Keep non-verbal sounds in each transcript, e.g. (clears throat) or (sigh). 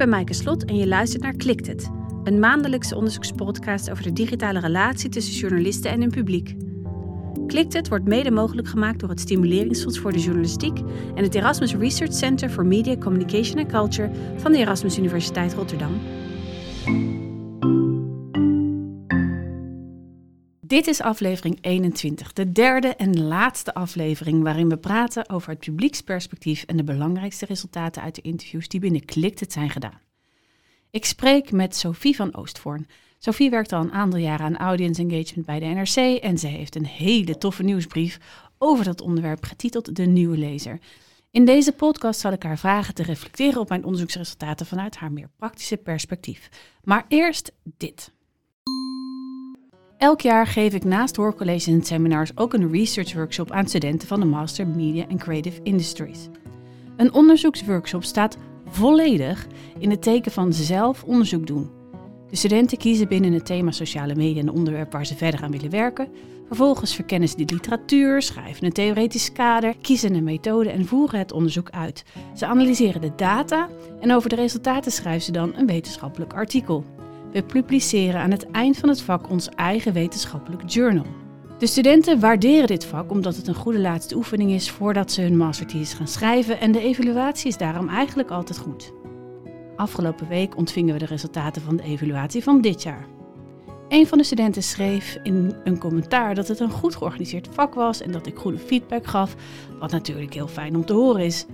ben Maaike Slot en je luistert naar Klikt het, een maandelijkse onderzoekspodcast over de digitale relatie tussen journalisten en hun publiek. Klikt het wordt mede mogelijk gemaakt door het Stimuleringsfonds voor de Journalistiek en het Erasmus Research Center for Media, Communication and Culture van de Erasmus Universiteit Rotterdam. Dit is aflevering 21, de derde en laatste aflevering waarin we praten over het publieksperspectief en de belangrijkste resultaten uit de interviews die binnen het zijn gedaan. Ik spreek met Sophie van Oostvoorn. Sophie werkt al een aantal jaren aan audience engagement bij de NRC en ze heeft een hele toffe nieuwsbrief over dat onderwerp getiteld De Nieuwe Lezer. In deze podcast zal ik haar vragen te reflecteren op mijn onderzoeksresultaten vanuit haar meer praktische perspectief. Maar eerst dit. Elk jaar geef ik naast hoorcolleges en seminars ook een research workshop aan studenten van de Master Media and Creative Industries. Een onderzoeksworkshop staat volledig in het teken van zelf onderzoek doen. De studenten kiezen binnen het thema sociale media een onderwerp waar ze verder aan willen werken. Vervolgens verkennen ze de literatuur, schrijven een theoretisch kader, kiezen een methode en voeren het onderzoek uit. Ze analyseren de data en over de resultaten schrijven ze dan een wetenschappelijk artikel. We publiceren aan het eind van het vak ons eigen wetenschappelijk journal. De studenten waarderen dit vak omdat het een goede laatste oefening is voordat ze hun masterthesis gaan schrijven en de evaluatie is daarom eigenlijk altijd goed. Afgelopen week ontvingen we de resultaten van de evaluatie van dit jaar. Een van de studenten schreef in een commentaar dat het een goed georganiseerd vak was en dat ik goede feedback gaf, wat natuurlijk heel fijn om te horen is.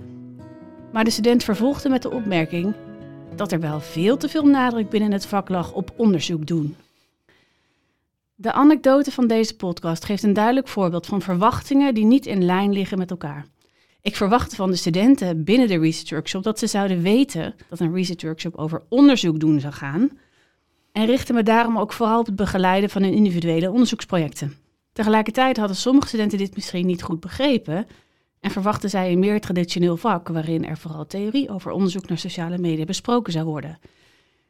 Maar de student vervolgde met de opmerking dat er wel veel te veel nadruk binnen het vak lag op onderzoek doen. De anekdote van deze podcast geeft een duidelijk voorbeeld van verwachtingen die niet in lijn liggen met elkaar. Ik verwachtte van de studenten binnen de research workshop dat ze zouden weten dat een research workshop over onderzoek doen zou gaan. En richtte me daarom ook vooral op het begeleiden van hun individuele onderzoeksprojecten. Tegelijkertijd hadden sommige studenten dit misschien niet goed begrepen en verwachten zij een meer traditioneel vak waarin er vooral theorie over onderzoek naar sociale media besproken zou worden.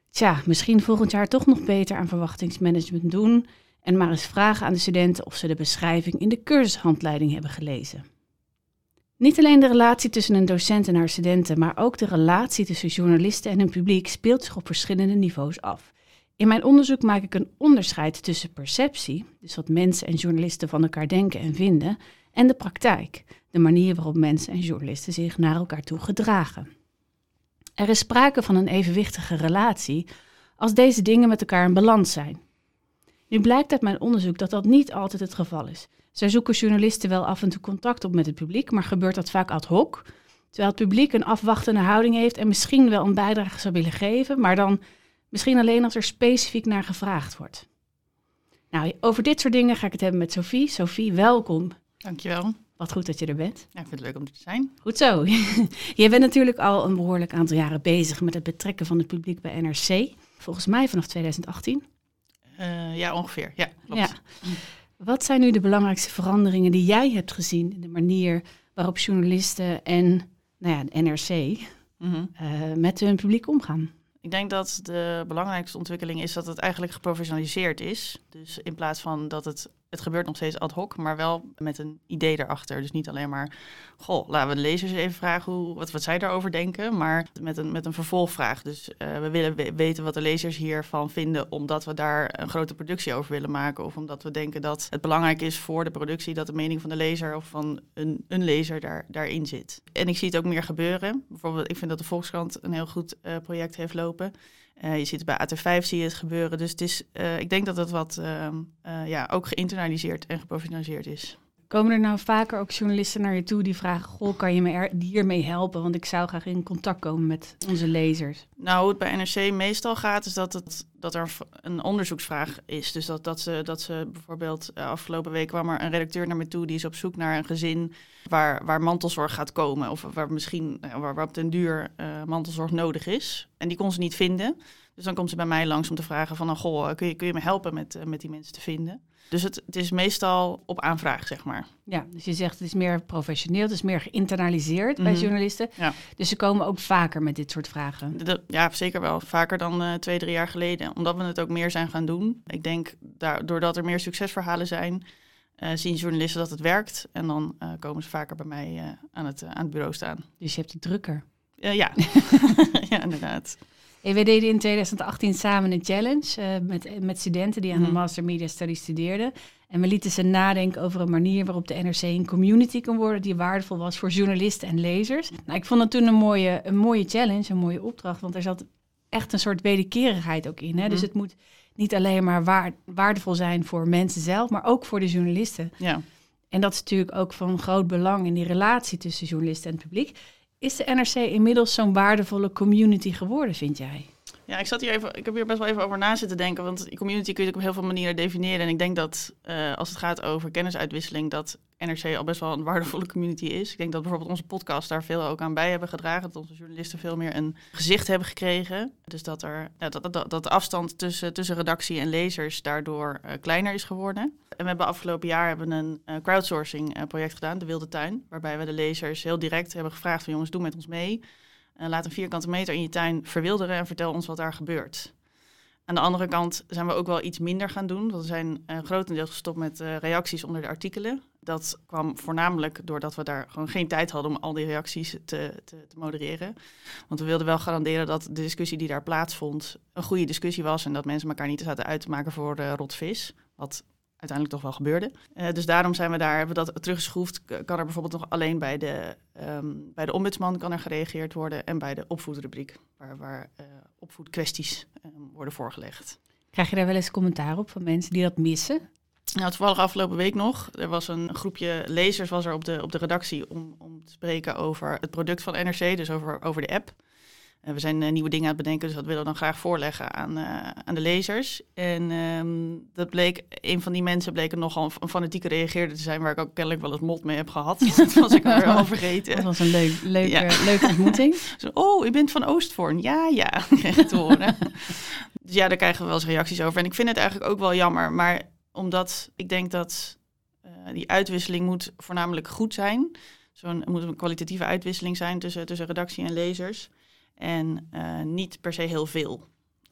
Tja, misschien volgend jaar toch nog beter aan verwachtingsmanagement doen en maar eens vragen aan de studenten of ze de beschrijving in de cursushandleiding hebben gelezen. Niet alleen de relatie tussen een docent en haar studenten, maar ook de relatie tussen journalisten en hun publiek speelt zich op verschillende niveaus af. In mijn onderzoek maak ik een onderscheid tussen perceptie, dus wat mensen en journalisten van elkaar denken en vinden, en de praktijk, de manier waarop mensen en journalisten zich naar elkaar toe gedragen. Er is sprake van een evenwichtige relatie als deze dingen met elkaar in balans zijn. Nu blijkt uit mijn onderzoek dat dat niet altijd het geval is. Zij zoeken journalisten wel af en toe contact op met het publiek, maar gebeurt dat vaak ad hoc. Terwijl het publiek een afwachtende houding heeft en misschien wel een bijdrage zou willen geven, maar dan misschien alleen als er specifiek naar gevraagd wordt. Nou, over dit soort dingen ga ik het hebben met Sophie. Sophie, welkom. Dankjewel. Wat goed dat je er bent. Ja, ik vind het leuk om er te zijn. Goed zo. (laughs) je bent natuurlijk al een behoorlijk aantal jaren bezig met het betrekken van het publiek bij NRC. Volgens mij vanaf 2018. Uh, ja, ongeveer. Ja, klopt. Ja. Wat zijn nu de belangrijkste veranderingen die jij hebt gezien in de manier waarop journalisten en nou ja, de NRC mm uh, met hun publiek omgaan? Ik denk dat de belangrijkste ontwikkeling is dat het eigenlijk geprofessionaliseerd is. Dus in plaats van dat het het gebeurt nog steeds ad hoc, maar wel met een idee erachter. Dus niet alleen maar, goh, laten we de lezers even vragen hoe, wat, wat zij daarover denken, maar met een, met een vervolgvraag. Dus uh, we willen weten wat de lezers hiervan vinden, omdat we daar een grote productie over willen maken. Of omdat we denken dat het belangrijk is voor de productie dat de mening van de lezer of van een, een lezer daar, daarin zit. En ik zie het ook meer gebeuren. Bijvoorbeeld, ik vind dat de Volkskrant een heel goed uh, project heeft lopen. Uh, je ziet het bij AT5 zie je het gebeuren. Dus het is, uh, ik denk dat het wat uh, ja, ook geïnternaliseerd en geprofessionaliseerd is. Komen er nou vaker ook journalisten naar je toe die vragen: Goh, kan je me hiermee helpen? Want ik zou graag in contact komen met onze lezers. Nou, hoe het bij NRC meestal gaat, is dat, het, dat er een onderzoeksvraag is. Dus dat, dat, ze, dat ze bijvoorbeeld afgelopen week kwam er een redacteur naar me toe die is op zoek naar een gezin waar, waar mantelzorg gaat komen. Of waar misschien waar, waar op den duur uh, mantelzorg nodig is. En die kon ze niet vinden. Dus dan komt ze bij mij langs om te vragen van, nou, goh, kun je, kun je me helpen met, met die mensen te vinden? Dus het, het is meestal op aanvraag, zeg maar. Ja, dus je zegt het is meer professioneel, het is meer geïnternaliseerd mm -hmm. bij journalisten. Ja. Dus ze komen ook vaker met dit soort vragen. De, ja, zeker wel. Vaker dan uh, twee, drie jaar geleden. Omdat we het ook meer zijn gaan doen. Ik denk, daar, doordat er meer succesverhalen zijn, uh, zien journalisten dat het werkt. En dan uh, komen ze vaker bij mij aan, het, aan het bureau staan. Dus je hebt het drukker. ja. (laughs) (laughs) ja, inderdaad. Hey, wij deden in 2018 samen een challenge uh, met, met studenten die aan de mhm. Master Media Studies studeerden. En we lieten ze nadenken over een manier waarop de NRC een community kan worden die waardevol was voor journalisten en lezers. Nou, ik vond dat toen een mooie, een mooie challenge, een mooie opdracht, want er zat echt een soort wederkerigheid ook in. Hè? Dus mhm. het moet niet alleen maar waardevol zijn voor mensen zelf, maar ook voor de journalisten. Ja. En dat is natuurlijk ook van groot belang in die relatie tussen journalisten en het publiek. Is de NRC inmiddels zo'n waardevolle community geworden, vind jij? Ja, ik zat hier even, ik heb hier best wel even over na zitten denken. Want community kun je op heel veel manieren definiëren. En ik denk dat uh, als het gaat over kennisuitwisseling, dat NRC al best wel een waardevolle community is. Ik denk dat bijvoorbeeld onze podcast daar veel ook aan bij hebben gedragen. Dat onze journalisten veel meer een gezicht hebben gekregen. Dus dat, er, dat, dat, dat de afstand tussen, tussen redactie en lezers daardoor uh, kleiner is geworden. En we hebben afgelopen jaar hebben een uh, crowdsourcing project gedaan, De Wilde Tuin. Waarbij we de lezers heel direct hebben gevraagd van jongens, doe met ons mee. Uh, laat een vierkante meter in je tuin verwilderen en vertel ons wat daar gebeurt. Aan de andere kant zijn we ook wel iets minder gaan doen. We zijn uh, grotendeels gestopt met uh, reacties onder de artikelen. Dat kwam voornamelijk doordat we daar gewoon geen tijd hadden om al die reacties te, te, te, modereren. Want we wilden wel garanderen dat de discussie die daar plaatsvond een goede discussie was. En dat mensen elkaar niet zaten uit te maken voor uh, rotvis. Wat uiteindelijk toch wel gebeurde. Uh, dus daarom zijn we daar, hebben we dat teruggeschroefd. Kan er bijvoorbeeld nog alleen bij de, um, bij de ombudsman kan er gereageerd worden en bij de opvoedrubriek, waar, waar uh, opvoedkwesties um, worden voorgelegd. Krijg je daar wel eens commentaar op van mensen die dat missen? Nou, toevallig afgelopen week nog. Er was een groepje lezers was er op de, op de redactie om, om te spreken over het product van NRC, dus over, over de app we zijn uh, nieuwe dingen aan het bedenken, dus dat willen we dan graag voorleggen aan, uh, aan de lezers. En um, dat bleek, een van die mensen bleek er nogal een fanatieke reageerder te zijn, waar ik ook kennelijk wel het mot mee heb gehad. (laughs) dat was ik al vergeten. Dat was een leuk, leuke, leuke ontmoeting. (laughs) Zo, oh, u bent van Oostvoorn. Ja, ja, (laughs) kreeg te horen. dus ja, daar krijgen we wel eens reacties over. En ik vind het eigenlijk ook wel jammer, maar omdat ik denk dat uh, die uitwisseling moet voornamelijk goed zijn. Zo'n moet een kwalitatieve uitwisseling zijn tussen, tussen redactie en lezers. En uh, niet per se heel veel.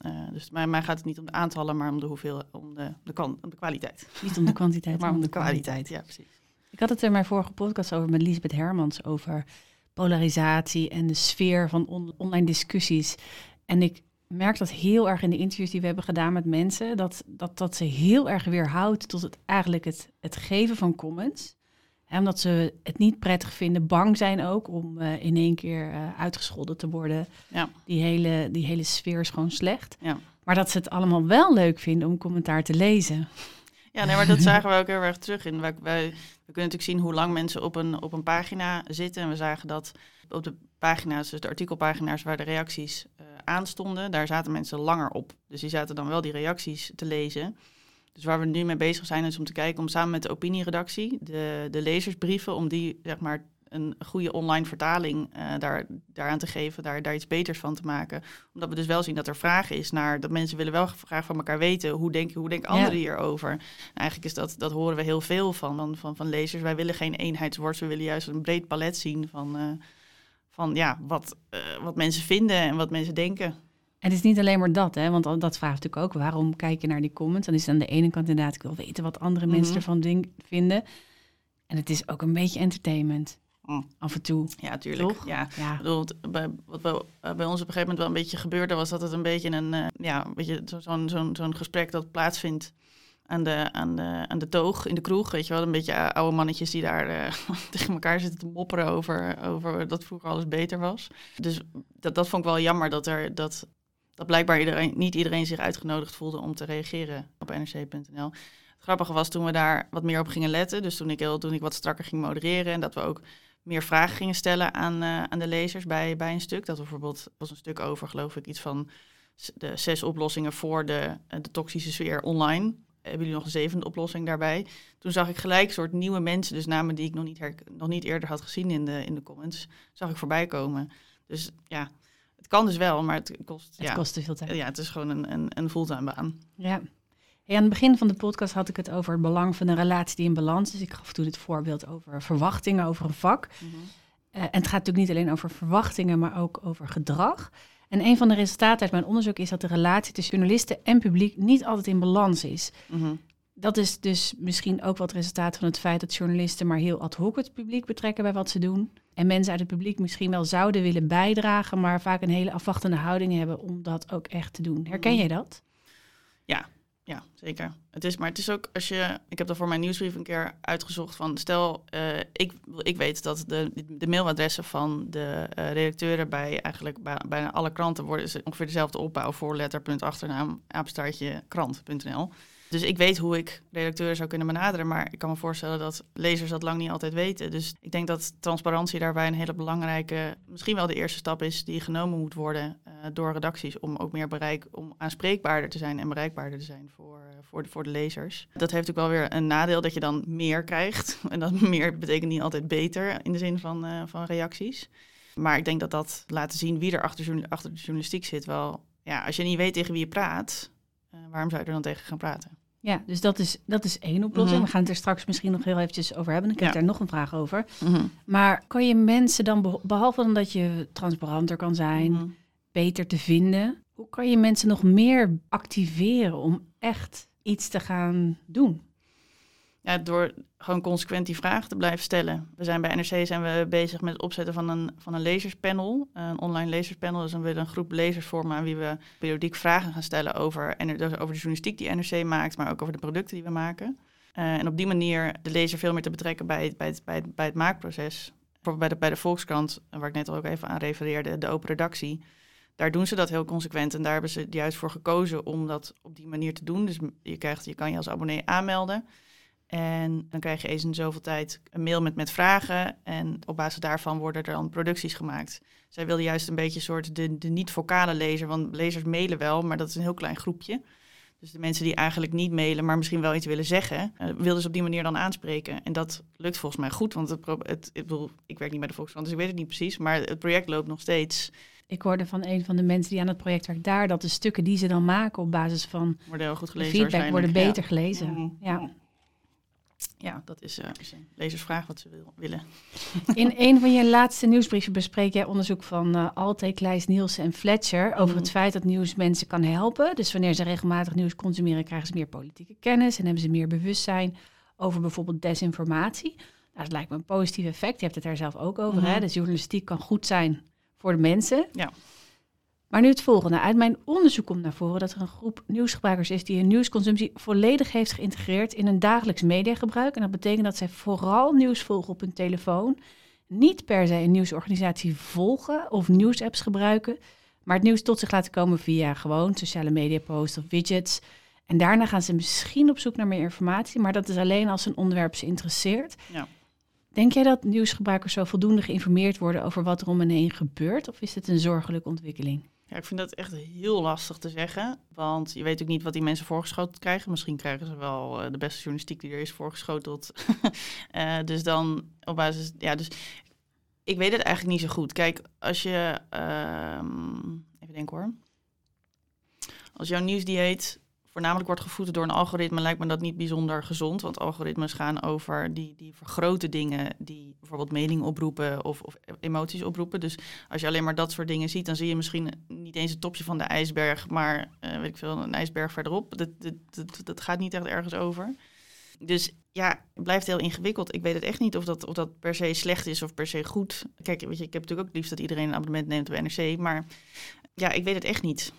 Uh, dus bij mij gaat het niet om de aantallen, maar om de hoeveel, om de, de, kan, om de kwaliteit. Niet om de kwantiteit, (laughs) maar om de kwaliteit. Ja, precies. Ik had het er in mijn vorige podcast over met Lisbeth Hermans over polarisatie en de sfeer van on online discussies. En ik merk dat heel erg in de interviews die we hebben gedaan met mensen, dat, dat, dat ze heel erg weerhoudt tot het eigenlijk het, het geven van comments omdat ze het niet prettig vinden, bang zijn ook om uh, in één keer uh, uitgescholden te worden. Ja. Die, hele, die hele sfeer is gewoon slecht. Ja. Maar dat ze het allemaal wel leuk vinden om commentaar te lezen. Ja, nee, maar dat zagen we ook heel erg terug in. Wij, wij, we kunnen natuurlijk zien hoe lang mensen op een, op een pagina zitten. En we zagen dat op de pagina's, dus de artikelpagina's waar de reacties uh, aanstonden, daar zaten mensen langer op. Dus die zaten dan wel die reacties te lezen. Dus waar we nu mee bezig zijn, is om te kijken om samen met de opinieredactie, de, de lezersbrieven, om die zeg maar een goede online vertaling uh, daar, daaraan te geven, daar, daar iets beters van te maken. Omdat we dus wel zien dat er vraag is naar dat mensen willen wel graag van elkaar weten hoe denken, hoe denken anderen hierover. En eigenlijk is dat, dat horen we heel veel van, van, van, van lezers. Wij willen geen eenheidsworst, we willen juist een breed palet zien van, uh, van ja, wat, uh, wat mensen vinden en wat mensen denken. En het is niet alleen maar dat, hè, want dat vraagt natuurlijk ook waarom kijk je naar die comments. Dan is het aan de ene kant inderdaad, ik wil weten wat andere mensen mhm. ervan vinden. En het is ook een beetje entertainment. Mm. Af en toe. Ja, tuurlijk. Toch? Ja. ja. Bedoel, bij, wat bij, eh, bij ons op een gegeven moment wel een beetje gebeurde, was dat het een beetje een, uh, ja, zo'n zo'n zo'n gesprek dat plaatsvindt aan de, aan, de, aan de toog in de kroeg. Weet je wel, een beetje oude mannetjes die daar uh, (laughs) tegen elkaar zitten te mopperen over, over dat vroeger alles beter was. Dus dat, dat vond ik wel jammer dat er dat dat blijkbaar iedereen, niet iedereen zich uitgenodigd voelde om te reageren op nrc.nl. Het grappige was toen we daar wat meer op gingen letten. Dus toen ik, heel, toen ik wat strakker ging modereren en dat we ook meer vragen gingen stellen aan, uh, aan de lezers bij, bij een stuk. Dat we bijvoorbeeld, was een stuk over geloof ik, iets van de zes oplossingen voor de, eh, de toxische sfeer online. Hebben jullie nog een zevende oplossing daarbij? Toen zag ik gelijk soort nieuwe mensen, dus namen die ik nog niet, nog niet eerder had gezien in de, in de comments, zag ik voorbij komen. Dus ja, het kan dus wel, maar het kost... Het kost te veel tijd. Ja, het is gewoon een, een, een fulltime baan. Ja. Hey, aan het begin van de podcast had ik het over het belang van een relatie die in balans is. Ik gaf toen het voorbeeld over verwachtingen over een vak. Mhm. Eh, en het gaat natuurlijk niet alleen over verwachtingen, maar ook over gedrag. En een van de resultaten uit mijn onderzoek is dat de relatie tussen journalisten en publiek niet altijd in balans is. Mhm. Dat is dus misschien ook wat resultaat van het feit dat journalisten maar heel ad hoc het publiek betrekken bij wat ze doen. En mensen uit het publiek misschien wel zouden willen bijdragen, maar vaak een hele afwachtende houding hebben om dat ook echt te doen. Herken Mhm. jij dat? Ja, ja, zeker. Het is, maar het is ook als je. Ik heb dat voor mijn nieuwsbrief een keer uitgezocht van. Stel, eh, ik, ik weet dat de, de mailadressen van de eh, redacteuren bij eigenlijk bij, bijna alle kranten worden ongeveer dezelfde opbouw voor letterachternaam apenstaartje krant.nl. Dus ik weet hoe ik redacteuren zou kunnen benaderen, maar ik kan me voorstellen dat lezers dat lang niet altijd weten. Dus ik denk dat transparantie daarbij een hele belangrijke, misschien wel de eerste stap is die genomen moet worden eh, door redacties om ook meer bereik, om aanspreekbaarder te zijn en bereikbaarder te zijn voor, eh, voor, de, voor de lezers. Dat heeft ook wel weer een nadeel dat je dan meer krijgt. (laughs) En dat meer betekent niet altijd beter in de zin van, eh, van reacties. Maar ik denk dat dat laten zien wie er achter, achter de journalistiek zit wel. Ja, als je niet weet tegen wie je praat, waarom zou je er dan tegen gaan praten? Ja, dus dat is, dat is één oplossing. Mhm. We gaan het er straks misschien nog heel eventjes over hebben. Ik heb Ja. daar nog een vraag over. Maar kan je mensen dan, beh- behalve dan dat je transparanter kan zijn, Mhm. beter te vinden, hoe kan je mensen nog meer activeren om echt iets te gaan doen? Door gewoon consequent die vragen te blijven stellen. We zijn bij NRC zijn we bezig met het opzetten van een, van een lezerspanel. Een online lezerspanel. Dus dan willen een groep lezers vormen aan wie we periodiek vragen gaan stellen over, dus over de journalistiek die NRC maakt, maar ook over de producten die we maken. Eh, en op die manier de lezer veel meer te betrekken bij het, bij het, bij het, bij het maakproces. Bijvoorbeeld bij de, bij de Volkskrant, eh, waar ik net al ook even aan refereerde, de open redactie. Daar doen ze dat heel consequent en daar hebben ze juist voor gekozen om dat op die manier te doen. Dus je, krijgt, je kan je als abonnee aanmelden. En dan krijg je eens in zoveel tijd een mail met, met vragen. En op basis daarvan worden er dan producties gemaakt. Zij wilden juist een beetje een soort de, de niet-vocale lezer. Want lezers mailen wel, maar dat is een heel klein groepje. Dus de mensen die eigenlijk niet mailen, maar misschien wel iets willen zeggen, eh, wilden ze op die manier dan aanspreken. En dat lukt volgens mij goed, want het, het, ik, bedoel, ik werk niet bij de Volkskrant, dus ik weet het niet precies. Maar het project loopt nog steeds. Ik hoorde van een van de mensen die aan het project werkt daar dat de stukken die ze dan maken op basis van Worden heel goed gelezen feedback worden beter gelezen. Mhm. Ja. Ja, dat is, is een lezersvraag wat ze wil, willen. (laughs) In een van je laatste nieuwsbrieven bespreek jij onderzoek van eh Alte, Kleis, Nielsen en Fletcher over het feit dat nieuws mensen kan helpen. Dus wanneer ze regelmatig nieuws consumeren, krijgen ze meer politieke kennis en hebben ze meer bewustzijn over bijvoorbeeld desinformatie. Nou, dat lijkt me een positief effect. Je hebt het daar zelf ook over. Mhm. Hè? Dus journalistiek kan goed zijn voor de mensen. Ja. Maar nu het volgende. Uit mijn onderzoek komt naar voren dat er een groep nieuwsgebruikers is die hun nieuwsconsumptie volledig heeft geïntegreerd in hun dagelijks mediagebruik. En dat betekent dat zij vooral nieuws volgen op hun telefoon. Niet per se een nieuwsorganisatie volgen of nieuwsapps gebruiken, maar het nieuws tot zich laten komen via gewoon sociale media posts of widgets. En daarna gaan ze misschien op zoek naar meer informatie, maar dat is alleen als een onderwerp ze interesseert. Ja. Denk jij dat nieuwsgebruikers zo voldoende geïnformeerd worden over wat er om hen heen gebeurt? Of is het een zorgelijke ontwikkeling? Ja, ik vind dat echt heel lastig te zeggen. Want je weet ook niet wat die mensen voorgeschoteld krijgen. Misschien krijgen ze wel eh, de beste journalistiek die er is voorgeschoteld. (laughs) Eh, dus dan op basis. Ja, dus ik weet het eigenlijk niet zo goed. Kijk, als je. ehm, even denken hoor. Als jouw nieuwsdieet voornamelijk wordt gevoed door een algoritme, lijkt me dat niet bijzonder gezond. Want algoritmes gaan over die, die vergrote dingen die bijvoorbeeld mening oproepen of, of emoties oproepen. Dus als je alleen maar dat soort dingen ziet, dan zie je misschien niet eens het topje van de ijsberg, maar eh, weet ik veel, een ijsberg verderop. Dat, dat, dat, dat gaat niet echt ergens over. Dus ja, het blijft heel ingewikkeld. Ik weet het echt niet of dat, of dat per se slecht is of per se goed. Kijk, weet je, ik heb natuurlijk ook het liefst dat iedereen een abonnement neemt op NRC, maar ja, ik weet het echt niet.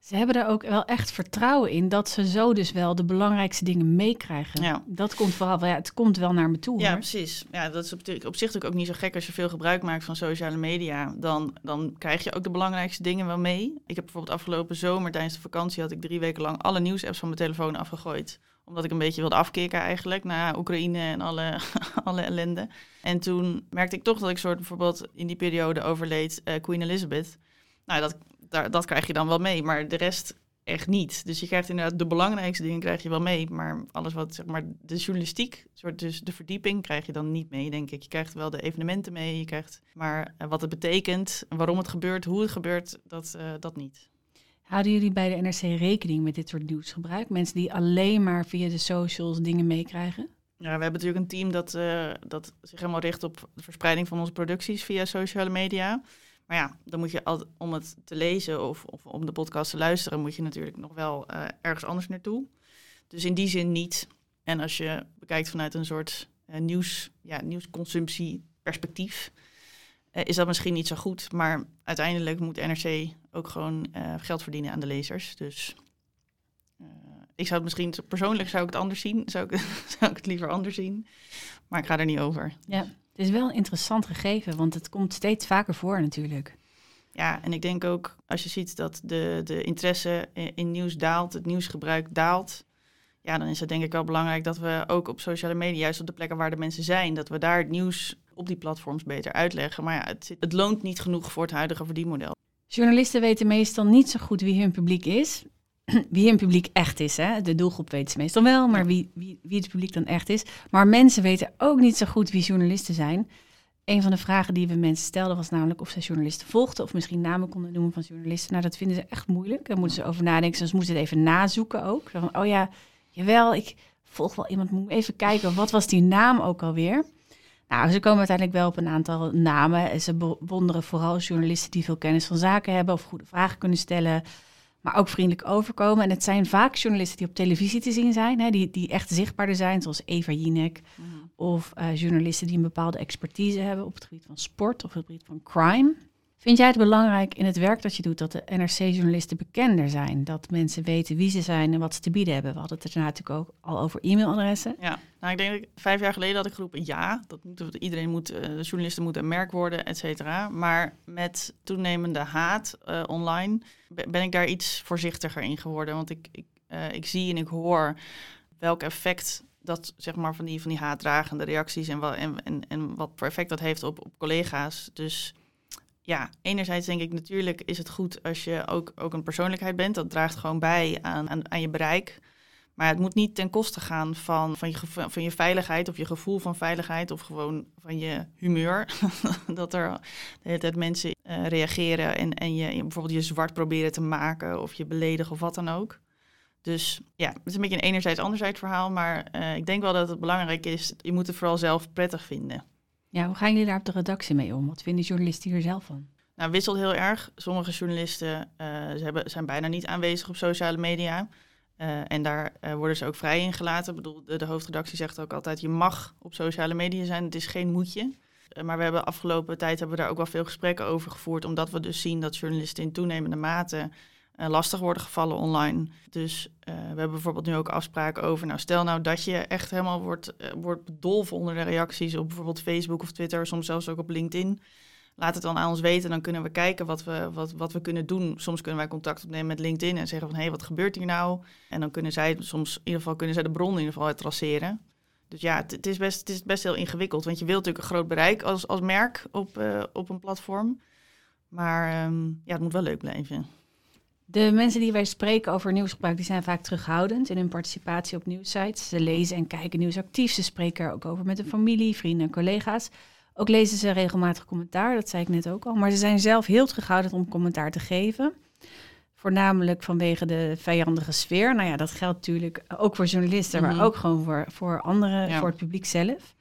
Ze hebben er ook wel echt vertrouwen in dat ze zo dus wel de belangrijkste dingen meekrijgen. Ja. Dat komt vooral, wel- ja, het komt wel naar me toe. Ja, hoor. precies. Ja, dat is op, op zich ook niet zo gek als je veel gebruik maakt van sociale media. Dan, dan krijg je ook de belangrijkste dingen wel mee. Ik heb bijvoorbeeld afgelopen zomer tijdens de vakantie had ik drie weken lang alle nieuwsapps van mijn telefoon afgegooid. Omdat ik een beetje wilde afkicken eigenlijk naar Oekraïne en alle, (laughs) alle ellende. En toen merkte ik toch dat ik soort bijvoorbeeld in die periode overleed eh, Queen Elizabeth. Nou, dat, daar, dat krijg je dan wel mee, maar de rest echt niet. Dus je krijgt inderdaad de belangrijkste dingen krijg je wel mee, maar alles wat zeg maar de journalistiek, soort dus de verdieping krijg je dan niet mee, denk ik. Je krijgt wel de evenementen mee, je krijgt maar eh, wat het betekent, waarom het gebeurt, hoe het gebeurt, dat, eh, dat niet. Houden jullie bij de NRC rekening met dit soort nieuwsgebruik? Mensen die alleen maar via de socials dingen meekrijgen? Ja, we hebben natuurlijk een team dat, eh, dat zich helemaal richt op de verspreiding van onze producties via sociale media. Maar ja, dan moet je al, om het te lezen of, of om de podcast te luisteren, moet je natuurlijk nog wel eh, ergens anders naartoe. Dus in die zin niet. En als je bekijkt vanuit een soort eh, nieuws, ja, nieuwsconsumptie perspectief, eh, is dat misschien niet zo goed. Maar uiteindelijk moet NRC ook gewoon geld verdienen aan de lezers. Dus ik zou het misschien, persoonlijk zou ik het anders zien. Zou ik, (laughs) zou ik het liever anders zien. Maar ik ga er niet over. Ja, het is wel een interessant gegeven, want het komt steeds vaker voor natuurlijk. Ja, en ik denk ook als je ziet dat de, de interesse in, nieuws daalt, het nieuwsgebruik daalt. Ja, dan is het denk ik wel belangrijk dat we ook op sociale media, juist op de plekken waar de mensen zijn, dat we daar het nieuws op die platforms beter uitleggen. Maar ja, het, het loont niet genoeg voor het huidige verdienmodel. Journalisten weten meestal niet zo goed wie hun publiek is. (clears throat) Wie hun publiek echt is. Hè? De doelgroep weet ze meestal wel, maar wie, wie, wie het publiek dan echt is. Maar mensen weten ook niet zo goed wie journalisten zijn. Een van de vragen die we mensen stelden was namelijk of ze journalisten volgden. Of misschien namen konden noemen van journalisten. Nou, dat vinden ze echt moeilijk. Daar moeten ze over nadenken. Ze moeten het even nazoeken ook. Van, oh ja, jawel, ik volg wel iemand. Moet even kijken, wat was die naam ook alweer? Nou, ze komen uiteindelijk wel op een aantal namen. En Ze bewonderen vooral journalisten die veel kennis van zaken hebben of goede vragen kunnen stellen, maar ook vriendelijk overkomen. En het zijn vaak journalisten die op televisie te zien zijn, hè, die, die echt zichtbaarder zijn, zoals Eva Jinek. Of eh, journalisten die een bepaalde expertise hebben op het gebied van sport of op het gebied van crime. Vind jij het belangrijk in het werk dat je doet dat de NRC-journalisten bekender zijn? Dat mensen weten wie ze zijn en wat ze te bieden hebben? We hadden het er natuurlijk ook al over e-mailadressen. Ja, nou ik denk dat vijf jaar geleden had ik geroepen ja, dat moet, iedereen moet, eh, de journalisten moeten een merk worden, et cetera. Maar met toenemende haat eh, online be- ben ik daar iets voorzichtiger in geworden. Want ik, ik, eh, ik zie en ik hoor welk effect dat zeg maar van die, van die haatdragende reacties en, wat en, en, en wat voor effect dat heeft op, op collega's. Dus ja, enerzijds denk ik natuurlijk is het goed als je ook, ook een persoonlijkheid bent. Dat draagt gewoon bij aan, aan, aan je bereik. Maar het moet niet ten koste gaan van, van, je, van je veiligheid of je gevoel van veiligheid of gewoon van je humeur. (laughs) dat er de mensen eh, reageren en, en je, bijvoorbeeld je zwart proberen te maken of je beledigen of wat dan ook. Dus ja, het is een beetje een enerzijds anderzijds verhaal, maar eh, ik denk wel dat het belangrijk is, je moet het vooral zelf prettig vinden. Ja, hoe gaan jullie daar op de redactie mee om? Wat vinden journalisten hier zelf van? Nou, wisselt heel erg. Sommige journalisten eh, ze hebben, zijn bijna niet aanwezig op sociale media. Eh, en daar eh, worden ze ook vrij in gelaten. Ik bedoel, de, de hoofdredactie zegt ook altijd, je mag op sociale media zijn, het is geen moetje. Maar we hebben afgelopen tijd hebben we daar ook wel veel gesprekken over gevoerd, omdat we dus zien dat journalisten in toenemende mate lastig worden gevallen online. Dus eh, we hebben bijvoorbeeld nu ook afspraken over, nou stel nou dat je echt helemaal wordt, eh, wordt bedolven onder de reacties op bijvoorbeeld Facebook of Twitter, soms zelfs ook op LinkedIn. Laat het dan aan ons weten, dan kunnen we kijken wat we, wat, wat we kunnen doen. Soms kunnen wij contact opnemen met LinkedIn en zeggen van hé, hey, wat gebeurt hier nou? En dan kunnen zij soms, in ieder geval kunnen zij de bron in ieder geval traceren. Dus ja, het, is best, het is best heel ingewikkeld, want je wilt natuurlijk een groot bereik als, als merk op, eh, op een platform. Maar ehm, ja, het moet wel leuk blijven. De mensen die wij spreken over nieuwsgebruik, die zijn vaak terughoudend in hun participatie op nieuwssites. Ze lezen en kijken nieuws actief. Ze spreken er ook over met hun familie, vrienden en collega's. Ook lezen ze regelmatig commentaar, dat zei ik net ook al. Maar ze zijn zelf heel terughoudend om commentaar te geven. Voornamelijk vanwege de vijandige sfeer. Nou ja, dat geldt natuurlijk ook voor journalisten, Mhm. maar ook gewoon voor, voor anderen, Ja. voor het publiek zelf.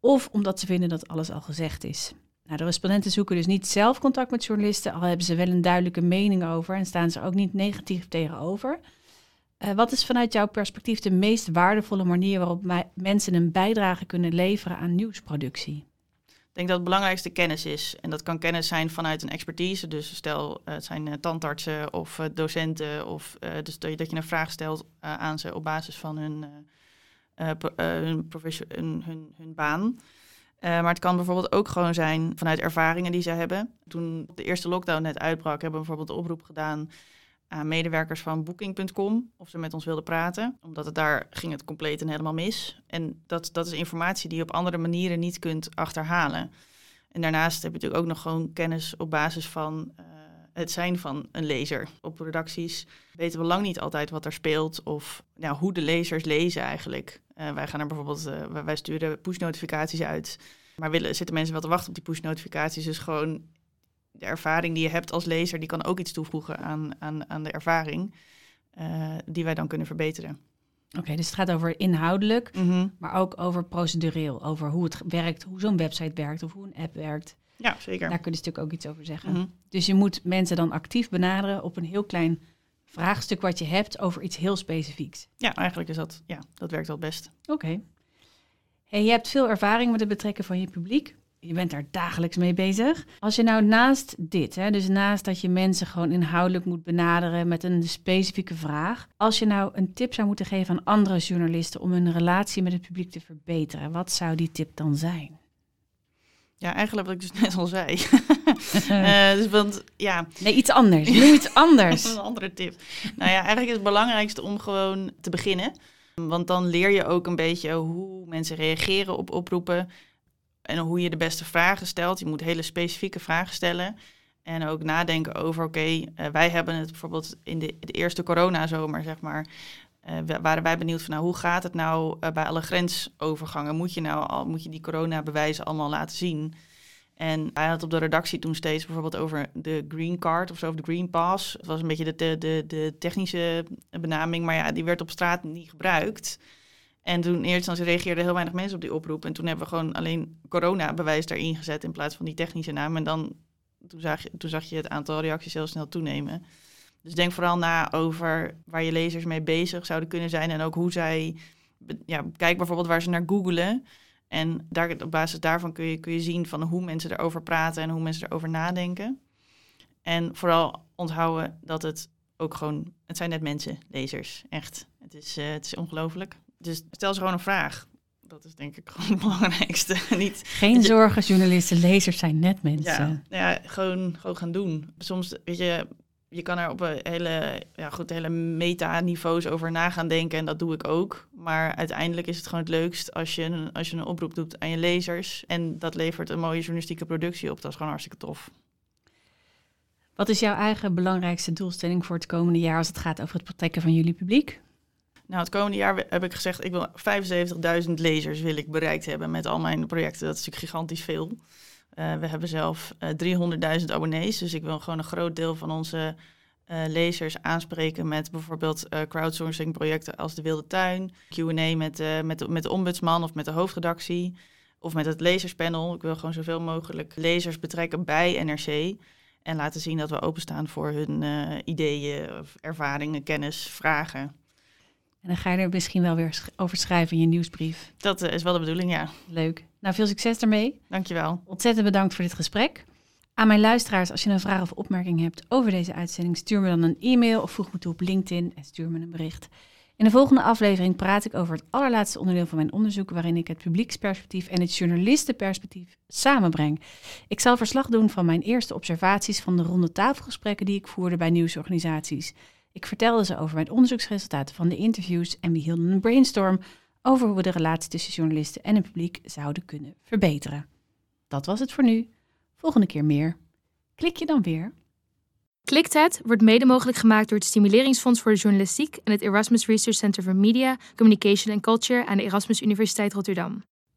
Of omdat ze vinden dat alles al gezegd is. Nou, de respondenten zoeken dus niet zelf contact met journalisten, al hebben ze wel een duidelijke mening over en staan ze ook niet negatief tegenover. Eh, wat is vanuit jouw perspectief de meest waardevolle manier waarop mensen een bijdrage kunnen leveren aan nieuwsproductie? Ik denk dat het belangrijkste kennis is. En dat kan kennis zijn vanuit een expertise. Dus stel, eh, het zijn eh, tandartsen of docenten. Of dus dat je, een vraag stelt aan ze op basis van hun, hun, hun baan. Eh, maar het kan bijvoorbeeld ook gewoon zijn vanuit ervaringen die ze hebben. Toen de eerste lockdown net uitbrak, hebben we bijvoorbeeld oproep gedaan aan medewerkers van Booking.com of ze met ons wilden praten. Omdat het daar ging het compleet en helemaal mis. En dat, dat is informatie die je op andere manieren niet kunt achterhalen. En daarnaast heb je natuurlijk ook nog gewoon kennis op basis van eh, het zijn van een lezer. Op redacties weten we lang niet altijd wat er speelt of nou, hoe de lezers lezen eigenlijk. Eh, wij gaan er bijvoorbeeld, eh, wij- sturen push-notificaties uit. Maar willen, zitten mensen wel te wachten op die push-notificaties? Dus gewoon de ervaring die je hebt als lezer, die kan ook iets toevoegen aan, aan, aan de ervaring. eh, die wij dan kunnen verbeteren. Oké, dus het gaat over inhoudelijk, maar ook over procedureel. Over hoe het werkt, hoe zo'n website werkt of hoe een app werkt. Ja, zeker. Daar kun je natuurlijk ook iets over zeggen. Mhm. Dus je moet mensen dan actief benaderen op een heel klein vraagstuk wat je hebt over iets heel specifieks. Ja, eigenlijk is dat, ja, dat werkt het best. Oké. Hey, je hebt veel ervaring met het betrekken van je publiek. je bent daar dagelijks mee bezig. Als je nou naast dit, hè, dus naast dat je mensen gewoon inhoudelijk moet benaderen met een specifieke vraag, als je nou een tip zou moeten geven aan andere journalisten om hun relatie met het publiek te verbeteren, wat zou die tip dan zijn? Ja, eigenlijk wat ik dus (laughs) net al zei. uh, (laughs) dus want, ja. Nee, iets anders. Noem iets anders. (laughs) een andere tip. Nou ja, eigenlijk is het belangrijkste om gewoon te beginnen. Want dan leer je ook een beetje hoe mensen reageren op oproepen. En hoe je de beste vragen stelt. Je moet hele specifieke vragen stellen. En ook nadenken over, oké, eh, wij hebben het bijvoorbeeld in de, de eerste coronazomer, zeg maar, uh, waren wij benieuwd van, nou, hoe gaat het nou uh, bij alle grensovergangen? Moet je nou al, moet je die coronabewijzen allemaal laten zien? En hij had op de redactie toen steeds bijvoorbeeld over de green card of zo, of de green pass. Het was een beetje de, de, de technische benaming, maar ja, die werd op straat niet gebruikt. En toen eerste instantie reageerden heel weinig mensen op die oproep. En toen hebben we gewoon alleen corona-bewijs daarin gezet in plaats van die technische naam. En dan, toen zag, je, toen zag je het aantal reacties heel snel toenemen. Dus denk vooral na over waar je lezers mee bezig zouden kunnen zijn. En ook hoe zij, ja, kijk bijvoorbeeld waar ze naar googelen. En daar, op basis daarvan kun je, kun je zien van hoe mensen erover praten en hoe mensen erover nadenken. En vooral onthouden dat het ook gewoon, het zijn net mensen, lezers, echt. Het is, uh, het is ongelooflijk. Dus stel ze gewoon een vraag. Dat is denk ik gewoon het belangrijkste. (laughs) Niet, Geen zorgen, journalisten, lezers zijn net mensen. Ja, ja, gewoon, gewoon gaan doen. Soms, weet je, je kan er op een hele, ja goed, hele meta-niveaus over na gaan denken. En dat doe ik ook. Maar uiteindelijk is het gewoon het leukst als je, een, als je een oproep doet aan je lezers. En dat levert een mooie journalistieke productie op. Dat is gewoon hartstikke tof. Wat is jouw eigen belangrijkste doelstelling voor het komende jaar als het gaat over het betrekken van jullie publiek? Nou, het komende jaar heb ik gezegd, ik wil 75.000 lezers wil ik bereikt hebben met al mijn projecten. Dat is natuurlijk gigantisch veel. Uh, we hebben zelf uh, 300.000 abonnees, dus ik wil gewoon een groot deel van onze uh, lezers aanspreken met bijvoorbeeld crowdsourcing projecten als de Wilde Tuin, Q&A met, met, met de ombudsman of met de hoofdredactie of met het lezerspanel. Ik wil gewoon zoveel mogelijk lezers betrekken bij NRC en laten zien dat we openstaan voor hun ideeën, ervaringen, kennis, vragen. En dan ga je er misschien wel weer over schrijven in je nieuwsbrief. Dat is wel de bedoeling, ja. Leuk. Nou, veel succes daarmee. Dankjewel. Ontzettend bedankt voor dit gesprek. Aan mijn luisteraars, als je een vraag of opmerking hebt over deze uitzending, stuur me dan een e-mail of voeg me toe op LinkedIn en stuur me een bericht. In de volgende aflevering praat ik over het allerlaatste onderdeel van mijn onderzoek, waarin ik het publieksperspectief en het journalistenperspectief samenbreng. Ik zal verslag doen van mijn eerste observaties van de ronde tafelgesprekken die ik voerde bij nieuwsorganisaties. Ik vertelde ze over mijn onderzoeksresultaten van de interviews en we hielden een brainstorm over hoe we de relatie tussen journalisten en het publiek zouden kunnen verbeteren. Dat was het voor nu. Volgende keer meer. Klik je dan weer? Kliktijd wordt mede mogelijk gemaakt door het Stimuleringsfonds voor de Journalistiek en het Erasmus Research Center for Media, Communication and Culture aan de Erasmus Universiteit Rotterdam.